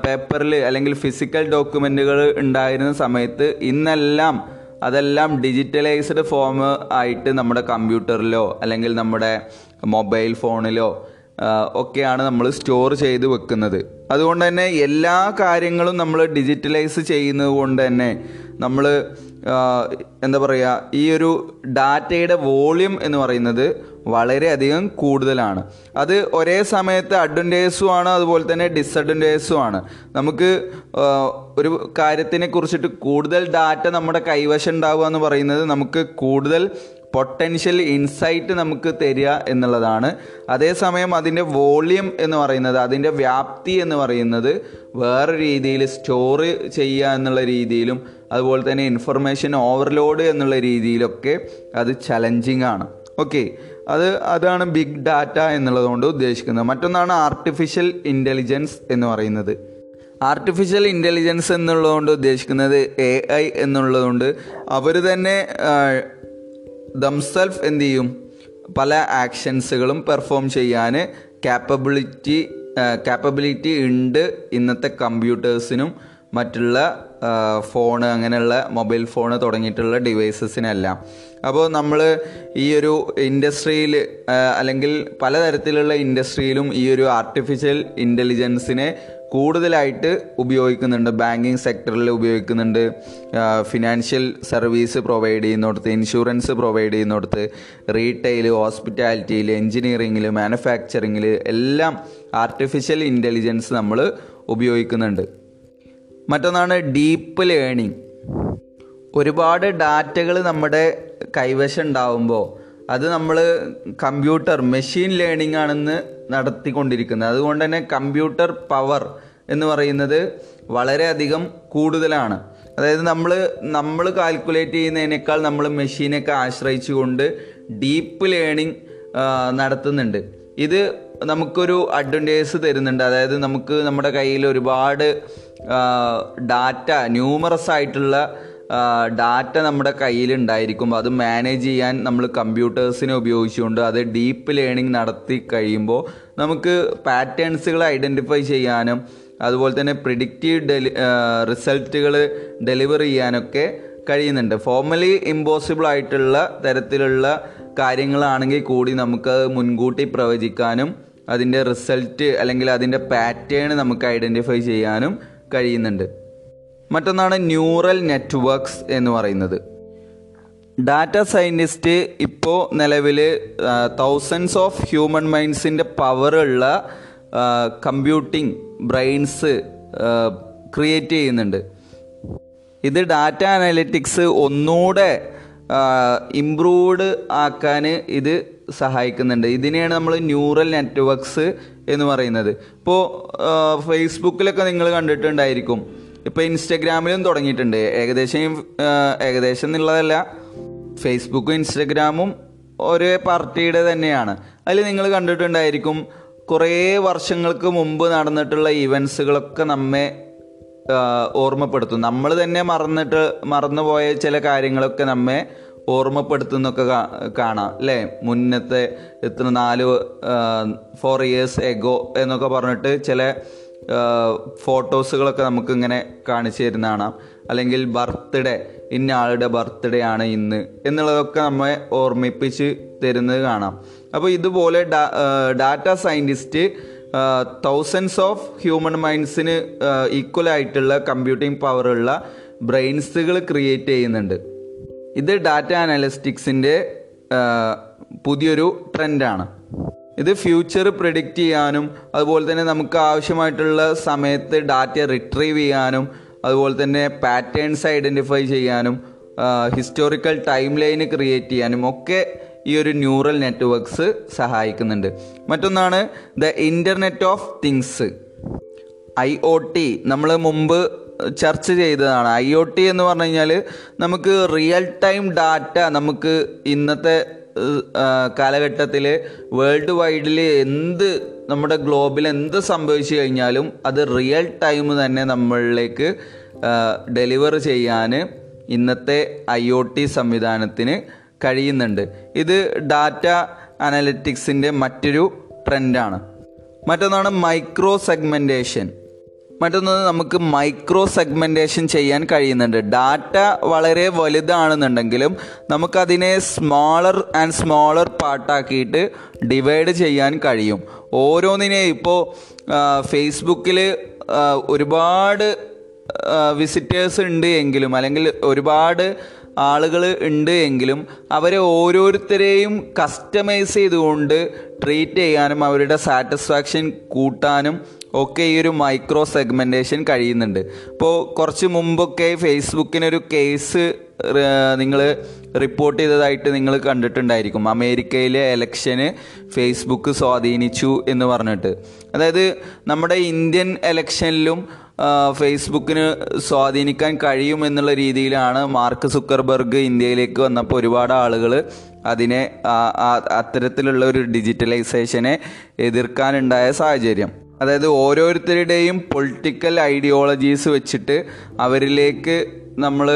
പേപ്പറിൽ അല്ലെങ്കിൽ ഫിസിക്കൽ ഡോക്യുമെന്റുകൾ ഉണ്ടായിരുന്ന സമയത്ത് ഇന്നെല്ലാം അതെല്ലാം ഡിജിറ്റലൈസ്ഡ് ഫോം ആയിട്ട് നമ്മുടെ കമ്പ്യൂട്ടറിലോ അല്ലെങ്കിൽ നമ്മുടെ മൊബൈൽ ഫോണിലോ ഒക്കെയാണ് നമ്മൾ സ്റ്റോർ ചെയ്ത് വെക്കുന്നത്. അതുകൊണ്ട് തന്നെ എല്ലാ കാര്യങ്ങളും നമ്മൾ ഡിജിറ്റലൈസ് ചെയ്യുന്നത് കൊണ്ട് തന്നെ നമ്മൾ എന്താ പറയുക ഈ ഒരു ഡാറ്റയുടെ വോളിയം എന്ന് പറയുന്നത് വളരെയധികം കൂടുതലാണ്. അത് ഒരേ സമയത്ത് അഡ്വന്റേജസും ആണ് അതുപോലെ തന്നെ ഡിസഡ്വന്റേജസും ആണ്. നമുക്ക് ഒരു കാര്യത്തിനെ കുറിച്ചിട്ട് കൂടുതൽ ഡാറ്റ നമ്മുടെ കൈവശം ഉണ്ടാവുക എന്ന് പറയുന്നത് നമുക്ക് കൂടുതൽ പൊട്ടൻഷ്യൽ ഇൻസൈറ്റ് നമുക്ക് തരിക എന്നുള്ളതാണ്. അതേസമയം അതിന്റെ വോളിയം എന്ന് പറയുന്നത് അതിന്റെ വ്യാപ്തി എന്ന് പറയുന്നത് വേറെ രീതിയിൽ സ്റ്റോർ ചെയ്യുക എന്നുള്ള രീതിയിലും അതുപോലെ തന്നെ ഇൻഫർമേഷൻ ഓവർലോഡ് എന്നുള്ള രീതിയിലൊക്കെ അത് ചലഞ്ചിങ് ആണ്. ഓക്കെ അത് അതാണ് ബിഗ് ഡാറ്റ എന്നുള്ളതുകൊണ്ട് ഉദ്ദേശിക്കുന്നത്. മറ്റൊന്നാണ് ആർട്ടിഫിഷ്യൽ ഇന്റലിജൻസ് എന്ന് പറയുന്നത്. ആർട്ടിഫിഷ്യൽ ഇന്റലിജൻസ് എന്നുള്ളതുകൊണ്ട് ഉദ്ദേശിക്കുന്നത് എ ഐ എന്നുള്ളതുകൊണ്ട് അവർ തന്നെ ദംസെൽഫ് എന്ത് ചെയ്യും? പല ആക്ഷൻസുകളും പെർഫോം ചെയ്യാൻ ക്യാപ്പബിലിറ്റി ക്യാപ്പബിലിറ്റി ഉണ്ട് ഇന്നത്തെ കമ്പ്യൂട്ടേഴ്സിനും മറ്റുള്ള ഫോണ് അങ്ങനെയുള്ള മൊബൈൽ ഫോണ് തുടങ്ങിയിട്ടുള്ള ഡിവൈസസിനെല്ലാം. അപ്പോൾ നമ്മൾ ഈ ഒരു ഇൻഡസ്ട്രിയിൽ അല്ലെങ്കിൽ പലതരത്തിലുള്ള ഇൻഡസ്ട്രിയിലും ഈ ഒരു ആർട്ടിഫിഷ്യൽ ഇന്റലിജൻസിനെ കൂടുതലായിട്ട് ഉപയോഗിക്കുന്നുണ്ട്. ബാങ്കിങ് സെക്ടറിൽ ഉപയോഗിക്കുന്നുണ്ട്. ഫിനാൻഷ്യൽ സർവീസ് പ്രൊവൈഡ് ചെയ്യുന്നിടത്ത് ഇൻഷുറൻസ് പ്രൊവൈഡ് ചെയ്യുന്നിടത്ത് റീറ്റെയിൽ ഹോസ്പിറ്റാലിറ്റിയിൽ എൻജിനീയറിങ്ങിൽ മാനുഫാക്ചറിങ്ങിൽ എല്ലാം ആർട്ടിഫിഷ്യൽ ഇന്റലിജൻസ് നമ്മൾ ഉപയോഗിക്കുന്നുണ്ട്. മറ്റൊന്നാണ് ഡീപ്പ് ലേണിംഗ് ഒരുപാട് ഡാറ്റകൾ നമ്മുടെ കൈവശം ഉണ്ടാവുമ്പോൾ അത് നമ്മൾ കമ്പ്യൂട്ടർ മെഷീൻ ലേണിംഗ് ആണെന്ന് നടത്തിക്കൊണ്ടിരിക്കുന്നത്. അതുകൊണ്ട് തന്നെ കമ്പ്യൂട്ടർ പവർ എന്ന് പറയുന്നത് വളരെയധികം കൂടുതലാണ്. അതായത് നമ്മൾ നമ്മൾ കാൽക്കുലേറ്റ് ചെയ്യുന്നതിനേക്കാൾ നമ്മൾ മെഷീനൊക്കെ ആശ്രയിച്ചുകൊണ്ട് ഡീപ്പ് ലേണിംഗ് നടത്തുന്നുണ്ട്. ഇത് നമുക്കൊരു അഡ്വാന്റേജ് തരുന്നുണ്ട്. അതായത് നമുക്ക് നമ്മുടെ കയ്യിൽ ഒരുപാട് ഡാറ്റ ന്യൂമറസ് ആയിട്ടുള്ള ഡാറ്റ നമ്മുടെ കയ്യിലുണ്ടായിരിക്കും അത് മാനേജ് ചെയ്യാൻ നമ്മൾ കമ്പ്യൂട്ടേഴ്സിനെ ഉപയോഗിച്ചുകൊണ്ട് അത് ഡീപ്പ് ലേണിംഗ് നടത്തി കഴിയുമ്പോൾ നമുക്ക് പാറ്റേൺസുകൾ ഐഡന്റിഫൈ ചെയ്യാനും അതുപോലെ തന്നെ പ്രിഡിക്റ്റീവ് ഡെലി റിസൾട്ടുകൾ ഡെലിവർ ചെയ്യാനൊക്കെ കഴിയുന്നുണ്ട്. ഫോർമലി ഇമ്പോസിബിൾ ആയിട്ടുള്ള തരത്തിലുള്ള കാര്യങ്ങളാണെങ്കിൽ കൂടി നമുക്ക് മുൻകൂട്ടി പ്രവചിക്കാനും അതിന്റെ റിസൾട്ട് അല്ലെങ്കിൽ അതിന്റെ പാറ്റേൺ നമുക്ക് ഐഡന്റിഫൈ ചെയ്യാനും കഴിയുന്നുണ്ട്. മറ്റൊന്നാണ് ന്യൂറൽ നെറ്റ്വർക്ക്സ് എന്ന് പറയുന്നത്. ഡാറ്റ സയന്റിസ്റ്റ് ഇപ്പോൾ നിലവിൽ തൗസൻഡ്സ് ഓഫ് ഹ്യൂമൻ മൈൻഡ്സിന്റെ പവറുള്ള കമ്പ്യൂട്ടിംഗ് ബ്രെയിൻസ് ക്രിയേറ്റ് ചെയ്യുന്നുണ്ട്. ഇത് ഡാറ്റ അനലിറ്റിക്സ് ഒന്നുകൂടെ ഇംപ്രൂവ്ഡ് ആക്കാൻ ഇത് സഹായിക്കുന്നുണ്ട്. ഇതിനെയാണ് നമ്മൾ ന്യൂറൽ നെറ്റ്വർക്ക്സ് എന്ന് പറയുന്നത്. ഇപ്പോൾ ഫേസ്ബുക്കിലൊക്കെ നിങ്ങൾ കണ്ടിട്ടുണ്ടായിരിക്കും. ഇപ്പോൾ ഇൻസ്റ്റഗ്രാമിലും തുടങ്ങിയിട്ടുണ്ട്. ഏകദേശം ഏകദേശം എന്നുള്ളതല്ല ഫേസ്ബുക്കും ഇൻസ്റ്റഗ്രാമും ഒരേ പാർട്ടിയുടെ തന്നെയാണ്. അതിൽ നിങ്ങൾ കണ്ടിട്ടുണ്ടായിരിക്കും കുറേ വർഷങ്ങൾക്ക് മുമ്പ് നടന്നിട്ടുള്ള ഇവൻസുകളൊക്കെ നമ്മെ ഓർമ്മപ്പെടുത്തും. നമ്മൾ തന്നെ മറന്നിട്ട് മറന്നുപോയ ചില കാര്യങ്ങളൊക്കെ നമ്മെ ഓർമ്മപ്പെടുത്തുന്നൊക്കെ കാണാം അല്ലേ? മുന്നത്തെ എത്ര നാല് ഫോർ ഇയേഴ്സ് എഗോ എന്നൊക്കെ പറഞ്ഞിട്ട് ചില ഫോട്ടോസുകളൊക്കെ നമുക്ക് ഇങ്ങനെ കാണിച്ചു തരുന്ന കാണാം. അല്ലെങ്കിൽ ബർത്ത്ഡേ ഇന്ന ആളുടെ ബർത്ത്ഡേ ആണ് ഇന്ന് എന്നുള്ളതൊക്കെ നമ്മെ ഓർമ്മിപ്പിച്ച് തരുന്നത് കാണാം. അപ്പോൾ ഇതുപോലെ data scientist thousands of human മൈൻഡ്സിന് equal ആയിട്ടുള്ള കമ്പ്യൂട്ടിംഗ് പവറുള്ള ബ്രെയിൻസുകൾ ക്രിയേറ്റ് ചെയ്യുന്നുണ്ട്. ഇത് ഡാറ്റ അനലിസ്റ്റിക്സിന്റെ പുതിയൊരു ട്രെൻഡാണ് ഇത് ഫ്യൂച്ചർ പ്രിഡിക്റ്റ് ചെയ്യാനും അതുപോലെ തന്നെ നമുക്ക് ആവശ്യമായിട്ടുള്ള സമയത്ത് ഡാറ്റ റിട്രീവ് ചെയ്യാനും അതുപോലെ തന്നെ പാറ്റേൺസ് ഐഡന്റിഫൈ ചെയ്യാനും ഹിസ്റ്റോറിക്കൽ ടൈം ലൈന് ക്രിയേറ്റ് ചെയ്യാനും ഒക്കെ ഈ ഒരു ന്യൂറൽ നെറ്റ്വർക്ക്സ് സഹായിക്കുന്നുണ്ട്. മറ്റൊന്നാണ് the internet of things I O T നമ്മൾ മുമ്പ് ചർച്ച ചെയ്തതാണ്. ഐ ഒ ടി എന്ന് പറഞ്ഞു കഴിഞ്ഞാൽ നമുക്ക് റിയൽ ടൈം ഡാറ്റ നമുക്ക് ഇന്നത്തെ കാലഘട്ടത്തിൽ വേൾഡ് വൈഡിൽ എന്ത് നമ്മുടെ ഗ്ലോബിൽ എന്ത് സംഭവിച്ചു കഴിഞ്ഞാലും അത് റിയൽ ടൈം തന്നെ നമ്മളിലേക്ക് ഡെലിവർ ചെയ്യാൻ ഇന്നത്തെ ഐ ഒ ടി സംവിധാനത്തിന് കഴിയുന്നുണ്ട്. ഇത് ഡാറ്റ അനലിറ്റിക്സിന്റെ മറ്റൊരു ട്രെൻഡാണ് മറ്റൊന്നാണ് മൈക്രോ സെഗ്മെന്റേഷൻ മറ്റൊന്ന് നമുക്ക് മൈക്രോ സെഗ്മെന്റേഷൻ ചെയ്യാൻ കഴിയുന്നുണ്ട്. ഡാറ്റ വളരെ വലുതാണെന്നുണ്ടെങ്കിലും നമുക്കതിനെ സ്മോളർ ആൻഡ് സ്മോളർ പാർട്ടാക്കിയിട്ട് ഡിവൈഡ് ചെയ്യാൻ കഴിയും. ഓരോന്നിനെ ഇപ്പോൾ ഫേസ്ബുക്കിൽ ഒരുപാട് വിസിറ്റേഴ്സ് ഉണ്ട് എങ്കിലും അല്ലെങ്കിൽ ഒരുപാട് ആളുകൾ ഉണ്ട് എങ്കിലും അവരെ ഓരോരുത്തരെയും കസ്റ്റമൈസ് ചെയ്തുകൊണ്ട് ട്രീറ്റ് ചെയ്യാനും അവരുടെ സാറ്റിസ്ഫാക്ഷൻ കൂട്ടാനും ഒക്കെ ഈ ഒരു മൈക്രോ സെഗ്മെന്റേഷൻ കഴിയുന്നുണ്ട്. ഇപ്പോൾ കുറച്ച് മുമ്പൊക്കെ ഫേസ്ബുക്കിനൊരു കേസ് നിങ്ങൾ റിപ്പോർട്ട് ചെയ്തതായിട്ട് നിങ്ങൾ കണ്ടിട്ടുണ്ടായിരിക്കും. അമേരിക്കയിലെ എലക്ഷന് ഫേസ്ബുക്ക് സ്വാധീനിച്ചു എന്ന് പറഞ്ഞിട്ട്. അതായത് നമ്മുടെ ഇന്ത്യൻ എലക്ഷനിലും ഫേസ്ബുക്കിന് സ്വാധീനിക്കാൻ കഴിയും എന്നുള്ള രീതിയിലാണ് മാർക്ക് സുക്കർബർഗ് ഇന്ത്യയിലേക്ക് വന്നപ്പോൾ ഒരുപാട് ആളുകൾ അതിനെ അത്തരത്തിലുള്ള ഒരു ഡിജിറ്റലൈസേഷനെ എതിർക്കാനുണ്ടായ സാഹചര്യം. അതായത് ഓരോരുത്തരുടെയും പൊളിറ്റിക്കൽ ഐഡിയോളജീസ് വെച്ചിട്ട് അവരിലേക്ക് നമ്മൾ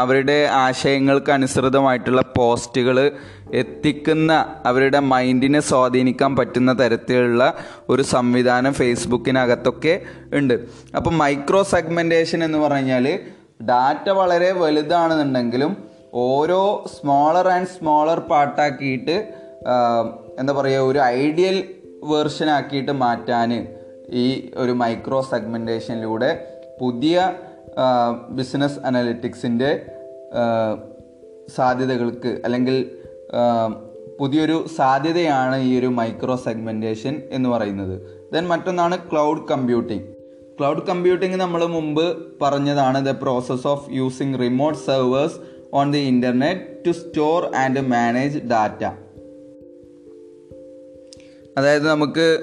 അവരുടെ ആശയങ്ങൾക്ക് അനുസൃതമായിട്ടുള്ള പോസ്റ്റുകൾ എത്തിക്കുന്ന അവരുടെ മൈൻഡിനെ സ്വാധീനിക്കാൻ പറ്റുന്ന തരത്തിലുള്ള ഒരു സംവിധാനം ഫേസ്ബുക്കിനകത്തൊക്കെ ഉണ്ട്. അപ്പം മൈക്രോ സെഗ്മെന്റേഷൻ എന്ന് പറഞ്ഞാൽ ഡാറ്റ വളരെ വലുതാണെന്നുണ്ടെങ്കിലും ഓരോ സ്മോളർ ആൻഡ് സ്മോളർ പാർട്ടാക്കിയിട്ട് എന്താ പറയുക ഒരു ഐഡിയൽ വേർഷൻ ആക്കിയിട്ട് മാറ്റാൻ ഈ ഒരു മൈക്രോ സെഗ്മെന്റേഷനിലൂടെ പുതിയ ബിസിനസ് അനലിറ്റിക്സിന്റെ സാധ്യതകൾക്ക് അല്ലെങ്കിൽ പുതിയൊരു സാധ്യതയാണ് ഈ ഒരു മൈക്രോ സെഗ്മെന്റേഷൻ എന്ന് പറയുന്നത്. ദെൻ മറ്റൊന്നാണ് ക്ലൗഡ് കമ്പ്യൂട്ടിംഗ് ക്ലൗഡ് കമ്പ്യൂട്ടിംഗ് നമ്മൾ മുമ്പ് പറഞ്ഞതാണ് the process of using remote servers on the internet to store and manage data അതായത് നമുക്ക്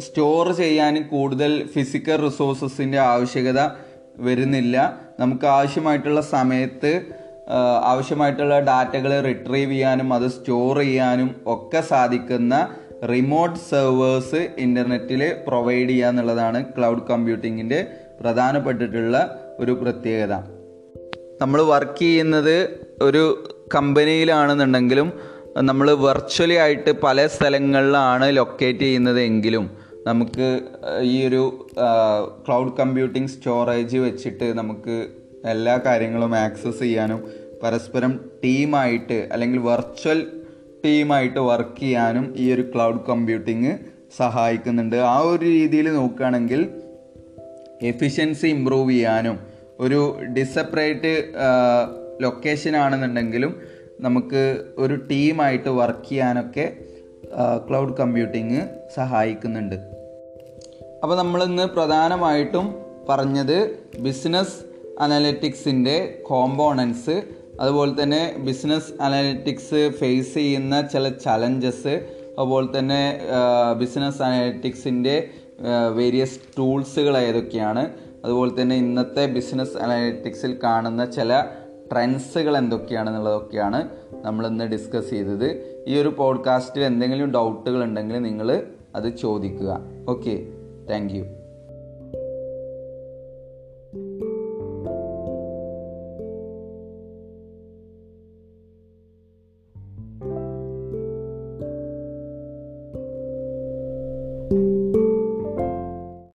സ്റ്റോർ ചെയ്യാൻ കൂടുതൽ ഫിസിക്കൽ റിസോഴ്സസിന്റെ ആവശ്യകത വരുന്നില്ല. നമുക്ക് ആവശ്യമായിട്ടുള്ള സമയത്ത് ആവശ്യമായിട്ടുള്ള ഡാറ്റകൾ റിട്രീവ് ചെയ്യാനും അത് സ്റ്റോർ ചെയ്യാനും ഒക്കെ സാധിക്കുന്ന റിമോട്ട് സെർവേഴ്സ് ഇന്റർനെറ്റിൽ പ്രൊവൈഡ് ചെയ്യുക എന്നുള്ളതാണ് ക്ലൗഡ് കമ്പ്യൂട്ടിങ്ങിന്റെ പ്രധാനപ്പെട്ടിട്ടുള്ള ഒരു പ്രത്യേകത. നമ്മൾ വർക്ക് ചെയ്യുന്നത് ഒരു കമ്പനിയിലാണെന്നുണ്ടെങ്കിലും നമ്മൾ വെർച്വലി ആയിട്ട് പല സ്ഥലങ്ങളിലാണ് ലൊക്കേറ്റ് ചെയ്യുന്നത് എങ്കിലും നമുക്ക് ഈ ഒരു ക്ലൗഡ് കമ്പ്യൂട്ടിംഗ് സ്റ്റോറേജ് വെച്ചിട്ട് നമുക്ക് എല്ലാ കാര്യങ്ങളും ആക്സസ് ചെയ്യാനും പരസ്പരം ടീമായിട്ട് അല്ലെങ്കിൽ വെർച്വൽ ടീമായിട്ട് വർക്ക് ചെയ്യാനും ഈ ഒരു ക്ലൗഡ് കമ്പ്യൂട്ടിങ് സഹായിക്കുന്നുണ്ട്. ആ ഒരു രീതിയിൽ നോക്കുകയാണെങ്കിൽ എഫിഷ്യൻസി ഇമ്പ്രൂവ് ചെയ്യാനും ഒരു ഡിസപ്പറേറ്റ് ലൊക്കേഷൻ ആണെന്നുണ്ടെങ്കിലും നമുക്ക് ഒരു ടീമായിട്ട് വർക്ക് ചെയ്യാനൊക്കെ ക്ലൗഡ് കമ്പ്യൂട്ടിങ് സഹായിക്കുന്നുണ്ട്. അപ്പോൾ നമ്മളിന്ന് പ്രധാനമായിട്ടും പറഞ്ഞത് ബിസിനസ് അനലറ്റിക്സിന്റെ കോമ്പോണൻസ് അതുപോലെ തന്നെ ബിസിനസ് അനലറ്റിക്സ് ഫേസ് ചെയ്യുന്ന ചില ചലഞ്ചസ് അതുപോലെ തന്നെ ബിസിനസ് അനലറ്റിക്സിന്റെ വേരിയസ് ടൂൾസുകൾ ഏതൊക്കെയാണ് അതുപോലെ തന്നെ ഇന്നത്തെ ബിസിനസ് അനലറ്റിക്സിൽ കാണുന്ന ചില ട്രെൻഡ്സുകൾ എന്തൊക്കെയാണെന്നുള്ളതൊക്കെയാണ് നമ്മളിന്ന് ഡിസ്കസ് ചെയ്തത്. ഈ ഒരു പോഡ്കാസ്റ്റിൽ എന്തെങ്കിലും ഡൗട്ടുകൾ ഉണ്ടെങ്കിൽ നിങ്ങൾ അത് ചോദിക്കുക. Okay thank you